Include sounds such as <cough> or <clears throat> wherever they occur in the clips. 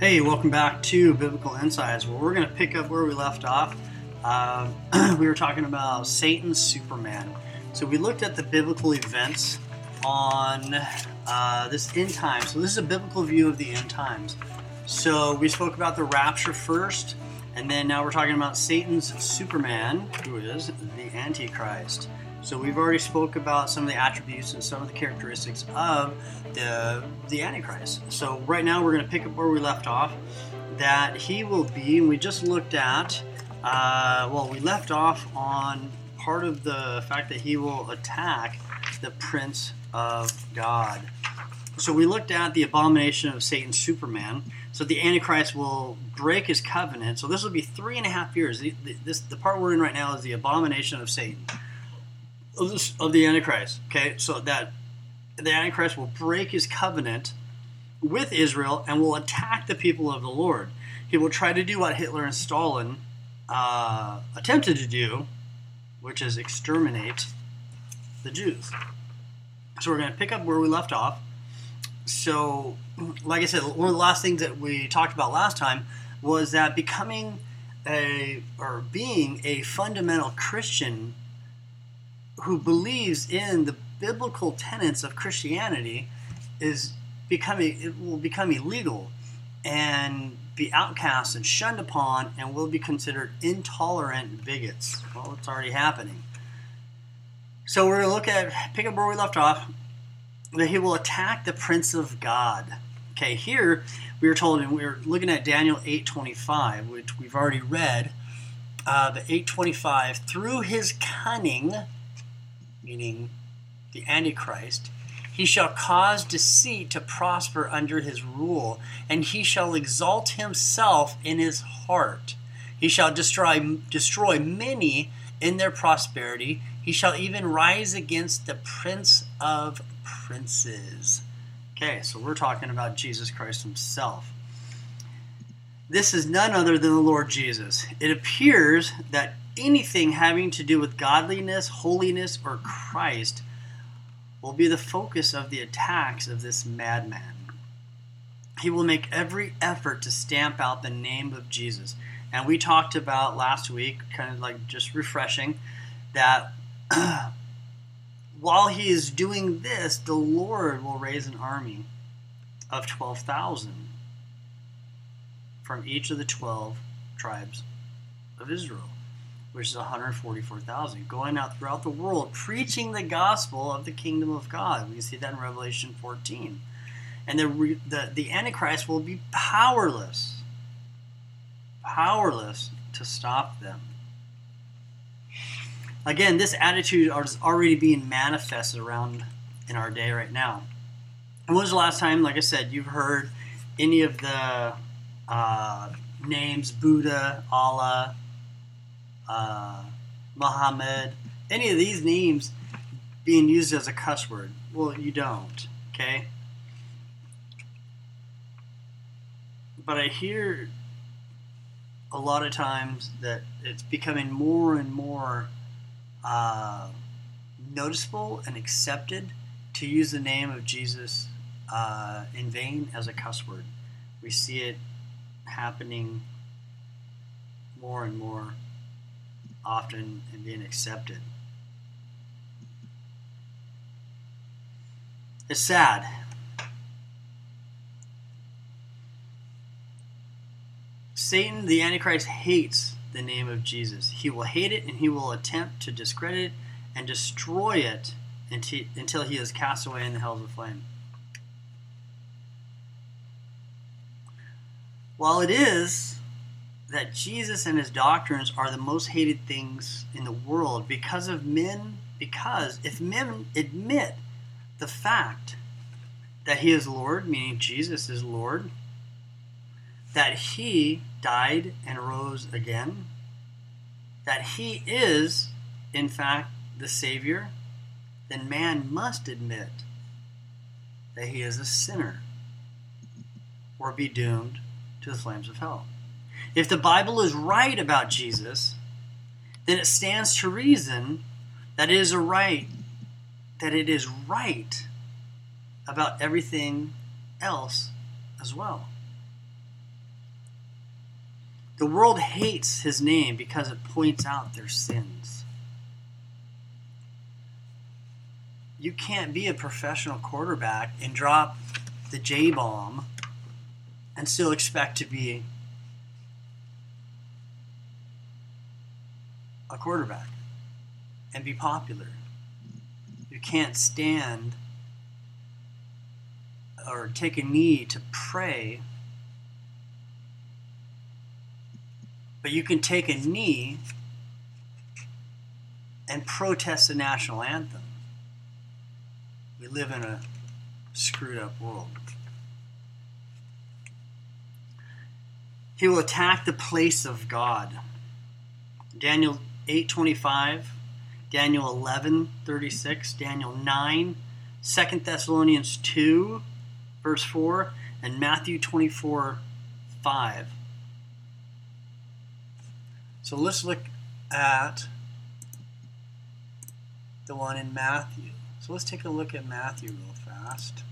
Hey, welcome back to Biblical Insights. Well, we're going to pick up where we left off. Uh, <clears throat> we were talking about Satan's Superman. So we looked at the biblical events on uh, this end time. So this is a biblical view of the end times. So we spoke about the rapture first, and then now we're talking about Satan's Superman, who is the Antichrist. So we've already spoke about some of the attributes and some of the characteristics of the the Antichrist. So right now we're going to pick up where we left off. That he will be, we just looked at. Uh, well, we left off on part of the fact that he will attack the Prince of God. So we looked at the abomination of Satan, Superman. So the Antichrist will break his covenant. So this will be three and a half years. The, the, this the part we're in right now is the abomination of Satan of, the Antichrist. Okay, so that the Antichrist will break his covenant with Israel and will attack the people of the Lord. He will try to do what Hitler and Stalin uh, attempted to do, which is exterminate the Jews. So we're going to pick up where we left off. So, like I said, one of the last things that we talked about last time was that becoming a or being a fundamental Christian who believes in the biblical tenets of Christianity is becoming it will become illegal and be outcast and shunned upon and will be considered intolerant bigots. Well, it's already happening. So we're going to look at pick up where we left off that he will attack the prince of God. Okay, here we are told, and we are looking at Daniel 8:25, which we've already read. Uh, the 8:25 through his cunning meaning the Antichrist, he shall cause deceit to prosper under his rule, and he shall exalt himself in his heart. He shall destroy, destroy many in their prosperity. He shall even rise against the prince of princes. Okay, so we're talking about Jesus Christ himself. This is none other than the Lord Jesus. It appears that anything having to do with godliness, holiness, or Christ will be the focus of the attacks of this madman. He will make every effort to stamp out the name of Jesus. And we talked about last week, kind of like just refreshing, that <clears throat> while he is doing this, the Lord will raise an army of 12,000 from each of the 12 tribes of Israel which is 144,000, going out throughout the world preaching the gospel of the kingdom of God. We can see that in Revelation 14. And the, the, the Antichrist will be powerless, powerless to stop them. Again, this attitude is already being manifested around in our day right now. When was the last time, like I said, you've heard any of the uh, names Buddha, Allah, uh, Muhammad, any of these names being used as a cuss word. Well, you don't, okay? But I hear a lot of times that it's becoming more and more uh, noticeable and accepted to use the name of Jesus uh, in vain as a cuss word. We see it happening more and more often and being accepted. It's sad. Satan, the Antichrist, hates the name of Jesus. He will hate it and he will attempt to discredit it and destroy it until he is cast away in the hells of flame. While it is that Jesus and his doctrines are the most hated things in the world because of men. Because if men admit the fact that he is Lord, meaning Jesus is Lord, that he died and rose again, that he is, in fact, the Savior, then man must admit that he is a sinner or be doomed to the flames of hell. If the Bible is right about Jesus, then it stands to reason that it is a right that it is right about everything else as well. The world hates his name because it points out their sins. You can't be a professional quarterback and drop the J bomb and still expect to be a quarterback and be popular. You can't stand or take a knee to pray, but you can take a knee and protest the national anthem. We live in a screwed up world. He will attack the place of God. Daniel 8:25, Daniel 11:36, Daniel 9, 2 Thessalonians 2 verse 4 and Matthew 24 5. So let's look at the one in Matthew. So let's take a look at Matthew real fast.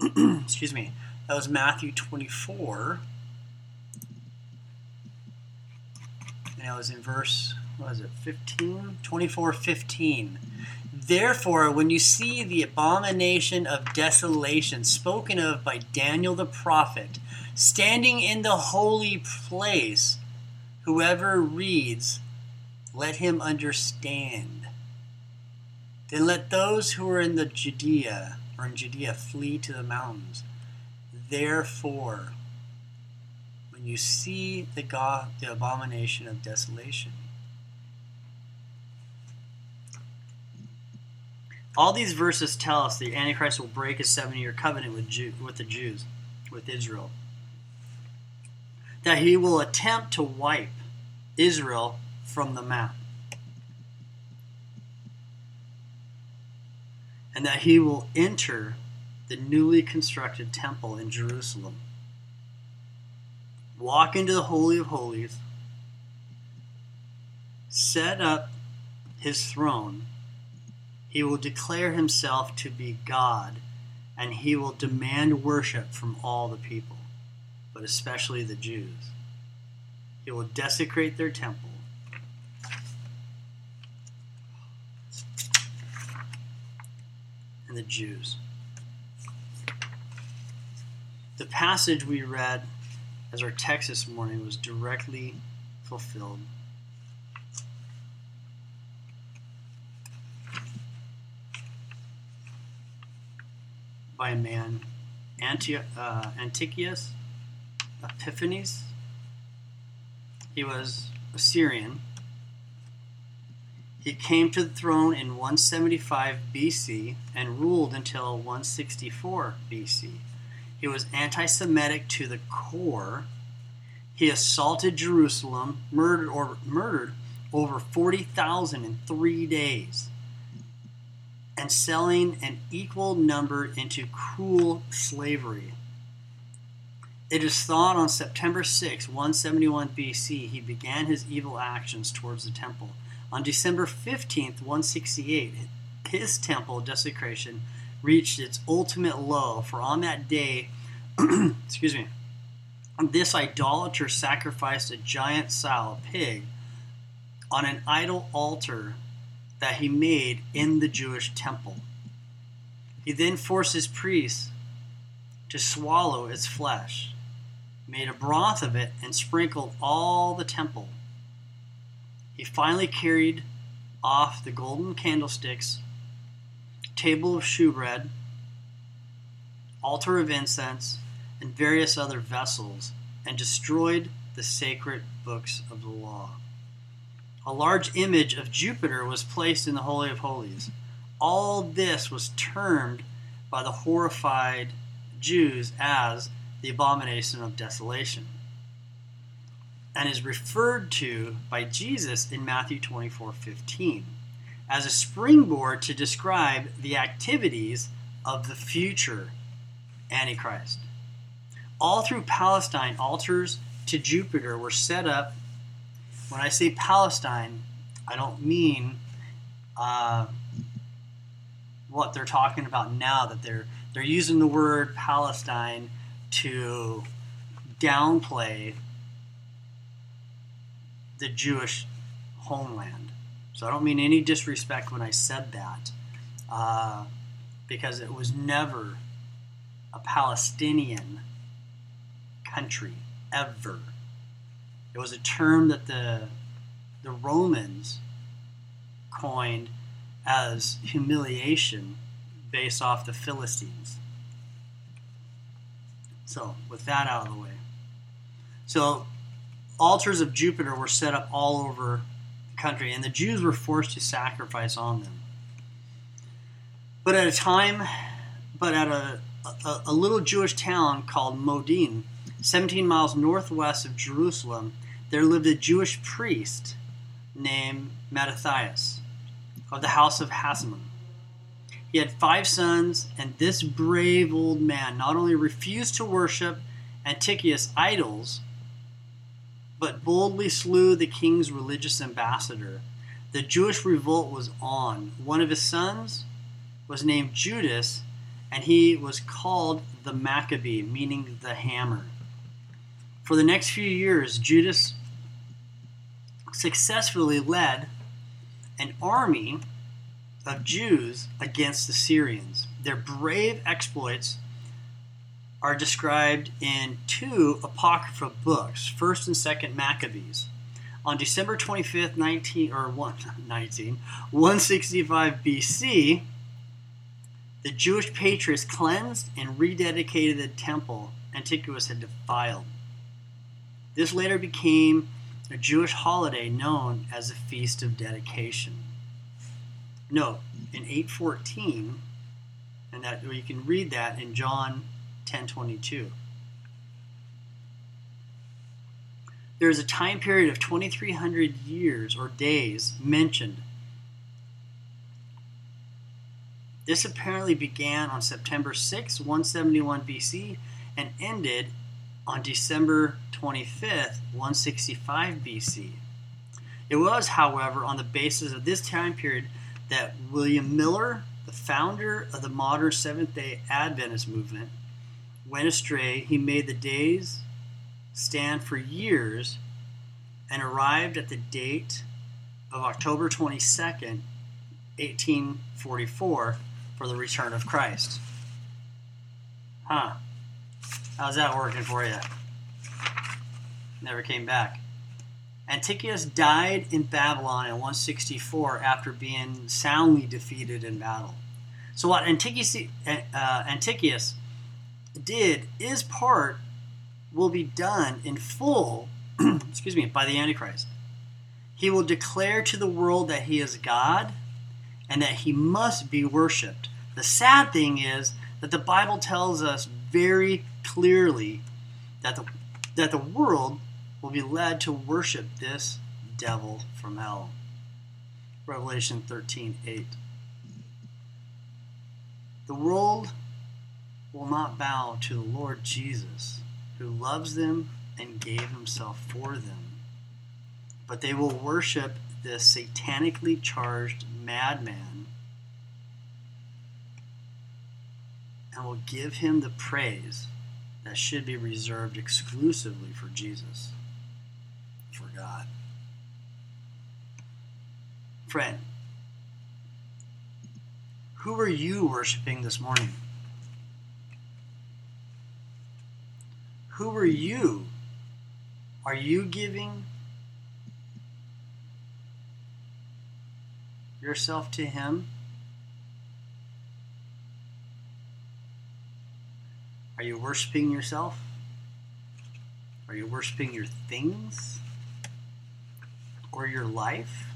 <clears throat> Excuse me. That was Matthew 24. And it was in verse, what was it, 15? 24, 15. Therefore, when you see the abomination of desolation spoken of by Daniel the prophet standing in the holy place, whoever reads, let him understand. Then let those who are in the Judea or in Judea flee to the mountains. Therefore, when you see the God, the abomination of desolation, all these verses tell us the Antichrist will break his seven-year covenant with Jew, with the Jews, with Israel. That he will attempt to wipe Israel from the map. and that he will enter the newly constructed temple in Jerusalem, walk into the Holy of Holies, set up his throne. He will declare himself to be God, and he will demand worship from all the people, but especially the Jews. He will desecrate their temple and the Jews. The passage we read as our text this morning was directly fulfilled. By a man, Antio- uh, Antiochus Epiphanes. He was a Syrian he came to the throne in 175 BC and ruled until 164 BC. He was anti Semitic to the core. He assaulted Jerusalem, murdered, or, murdered over 40,000 in three days, and selling an equal number into cruel slavery. It is thought on September 6, 171 BC, he began his evil actions towards the temple. On December 15th, 168, his temple desecration reached its ultimate low, for on that day, <clears throat> excuse me, this idolater sacrificed a giant sow, a pig, on an idol altar that he made in the Jewish temple. He then forced his priests to swallow its flesh, made a broth of it, and sprinkled all the temple he finally carried off the golden candlesticks, table of shewbread, altar of incense, and various other vessels, and destroyed the sacred books of the law. A large image of Jupiter was placed in the Holy of Holies. All this was termed by the horrified Jews as the abomination of desolation and is referred to by Jesus in Matthew 24 15 as a springboard to describe the activities of the future Antichrist. All through Palestine, altars to Jupiter were set up. When I say Palestine, I don't mean uh, what they're talking about now, that they're, they're using the word Palestine to downplay the Jewish homeland. So I don't mean any disrespect when I said that, uh, because it was never a Palestinian country ever. It was a term that the the Romans coined as humiliation based off the Philistines. So, with that out of the way. So, altars of Jupiter were set up all over country, and the Jews were forced to sacrifice on them. But at a time, but at a, a, a little Jewish town called Modin, 17 miles northwest of Jerusalem, there lived a Jewish priest named Mattathias of the house of Hasmon. He had five sons, and this brave old man not only refused to worship Antiochus idols, but boldly slew the king's religious ambassador. The Jewish revolt was on. One of his sons was named Judas, and he was called the Maccabee, meaning the hammer. For the next few years, Judas successfully led an army of Jews against the Syrians. Their brave exploits are described in two apocrypha books, 1st and 2nd Maccabees. On December 25th, 19 or 1, 19, 165 BC, the Jewish patriots cleansed and rededicated the temple Antiochus had defiled. This later became a Jewish holiday known as the Feast of Dedication. Note, in 814, and that you can read that in John 10:22. There is a time period of 2300 years or days mentioned. This apparently began on September 6, 171 BC and ended on December 25th, 165 BC. It was, however, on the basis of this time period that William Miller, the founder of the modern Seventh day Adventist movement, went astray. He made the days stand for years and arrived at the date of October 22nd, 1844, for the return of Christ. Huh. How's that working for you? Never came back. Antiochus died in Babylon in 164 after being soundly defeated in battle. So, what Antiochus, uh, Antiochus did is part will be done in full, <clears throat> excuse me, by the Antichrist. He will declare to the world that he is God and that he must be worshiped. The sad thing is that the Bible tells us very clearly that the, that the world will be led to worship this devil from hell. Revelation 13 8. The world will not bow to the Lord Jesus, who loves them and gave himself for them, but they will worship this satanically charged madman and will give him the praise that should be reserved exclusively for Jesus, for God. Friend, who are you worshiping this morning? Who are you? Are you giving yourself to Him? Are you worshiping yourself? Are you worshiping your things? Or your life?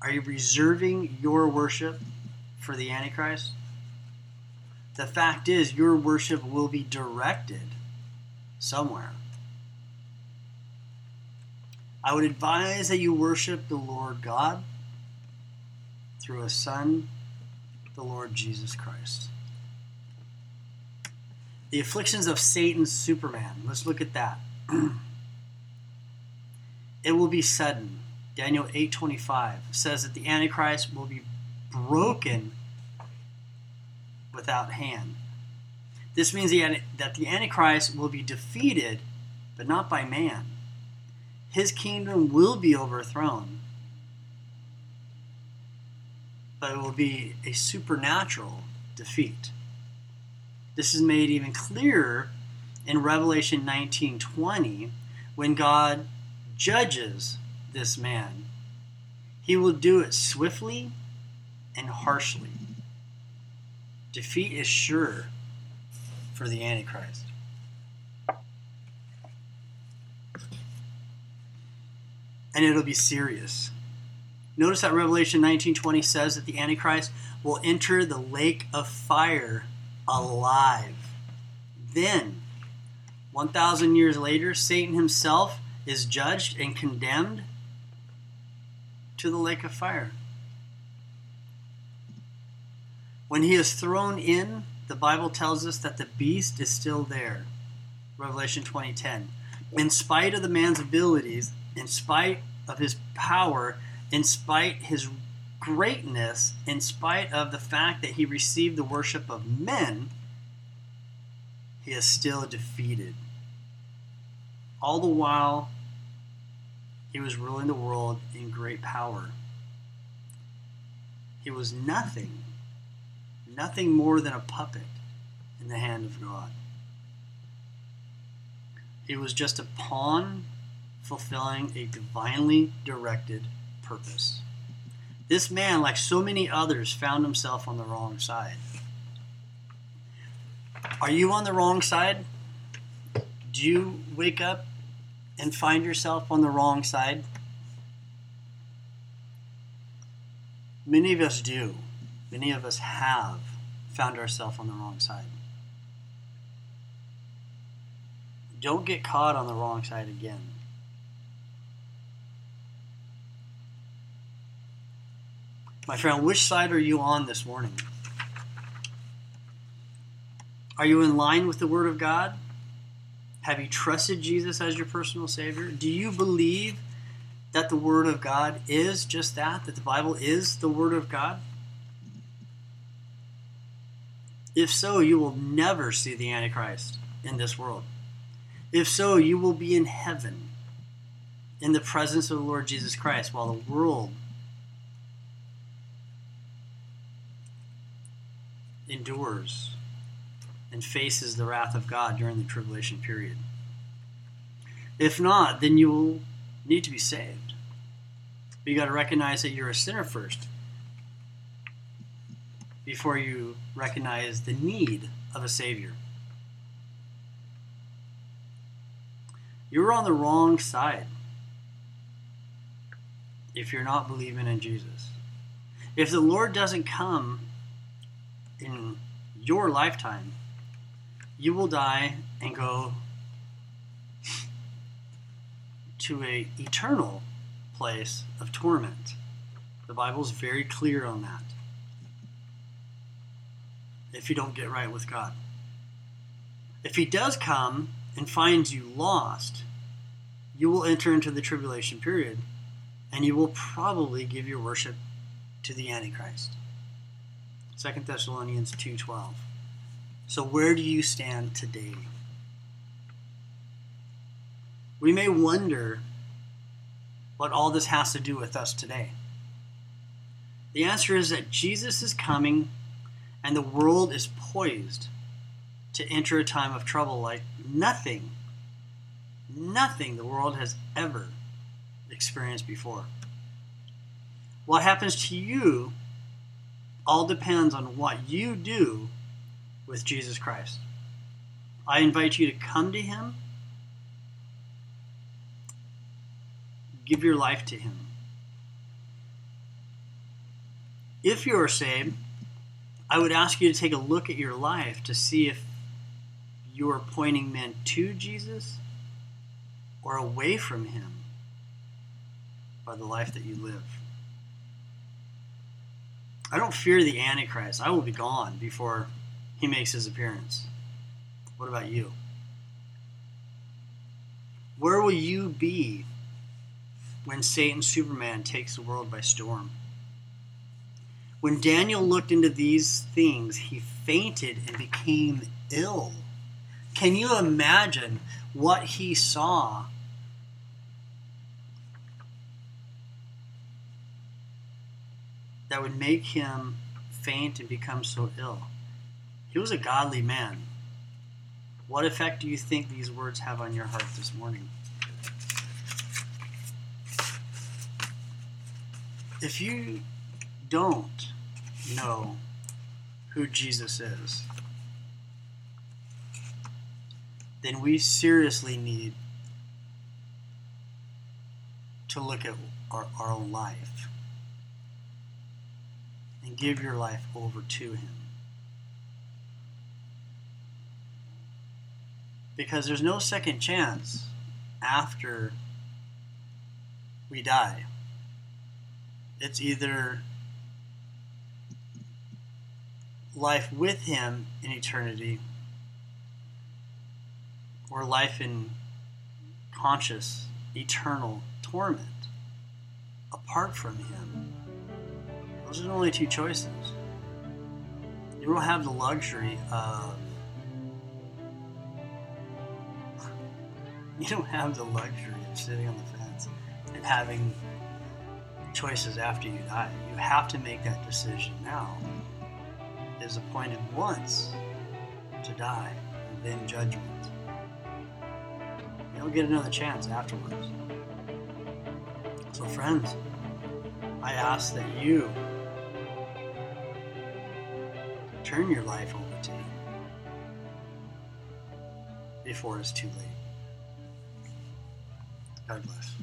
Are you reserving your worship for the Antichrist? The fact is, your worship will be directed somewhere. I would advise that you worship the Lord God through a Son, the Lord Jesus Christ. The afflictions of Satan's Superman. Let's look at that. <clears throat> it will be sudden. Daniel 8:25 says that the antichrist will be broken without hand. This means that the antichrist will be defeated but not by man. his kingdom will be overthrown. But it will be a supernatural defeat. This is made even clearer in Revelation 19:20 when God judges this man. He will do it swiftly and harshly. Defeat is sure for the Antichrist. And it'll be serious. Notice that Revelation 19:20 says that the Antichrist will enter the lake of fire alive. Then, 1,000 years later, Satan himself is judged and condemned to the lake of fire. When he is thrown in, the Bible tells us that the beast is still there. Revelation 20:10. In spite of the man's abilities, in spite of his power, in spite his greatness, in spite of the fact that he received the worship of men, he is still defeated. All the while, he was ruling the world in great power. He was nothing, nothing more than a puppet in the hand of God. He was just a pawn fulfilling a divinely directed purpose. This man, like so many others, found himself on the wrong side. Are you on the wrong side? Do you wake up and find yourself on the wrong side? Many of us do. Many of us have found ourselves on the wrong side. Don't get caught on the wrong side again. My friend, which side are you on this morning? Are you in line with the Word of God? Have you trusted Jesus as your personal Savior? Do you believe that the Word of God is just that, that the Bible is the Word of God? If so, you will never see the Antichrist in this world. If so, you will be in heaven in the presence of the Lord Jesus Christ while the world endures and faces the wrath of God during the tribulation period. If not, then you will need to be saved. But you got to recognize that you're a sinner first before you recognize the need of a Savior. You're on the wrong side if you're not believing in Jesus. If the Lord doesn't come in your lifetime, you will die and go <laughs> to a eternal place of torment. The Bible is very clear on that. If you don't get right with God. If he does come and finds you lost, you will enter into the tribulation period and you will probably give your worship to the Antichrist. 2 Thessalonians 2:12. So where do you stand today? We may wonder what all this has to do with us today. The answer is that Jesus is coming and the world is poised to enter a time of trouble like nothing, nothing the world has ever experienced before. What happens to you all depends on what you do with Jesus Christ. I invite you to come to Him, give your life to Him. If you are saved, I would ask you to take a look at your life to see if you are pointing men to Jesus or away from Him by the life that you live. I don't fear the Antichrist. I will be gone before he makes his appearance. What about you? Where will you be when Satan Superman takes the world by storm? When Daniel looked into these things, he fainted and became ill. Can you imagine what he saw? That would make him faint and become so ill. He was a godly man. What effect do you think these words have on your heart this morning? If you don't know who Jesus is, then we seriously need to look at our, our own life and give your life over to Him. Because there's no second chance after we die. It's either life with Him in eternity or life in conscious, eternal torment apart from Him. Those are the only two choices. You don't have the luxury of. <laughs> You don't have the luxury of sitting on the fence and having choices after you die. You have to make that decision now. Is appointed once to die, and then judgment. You don't get another chance afterwards. So, friends, I ask that you turn your life over to Him before it's too late. God bless.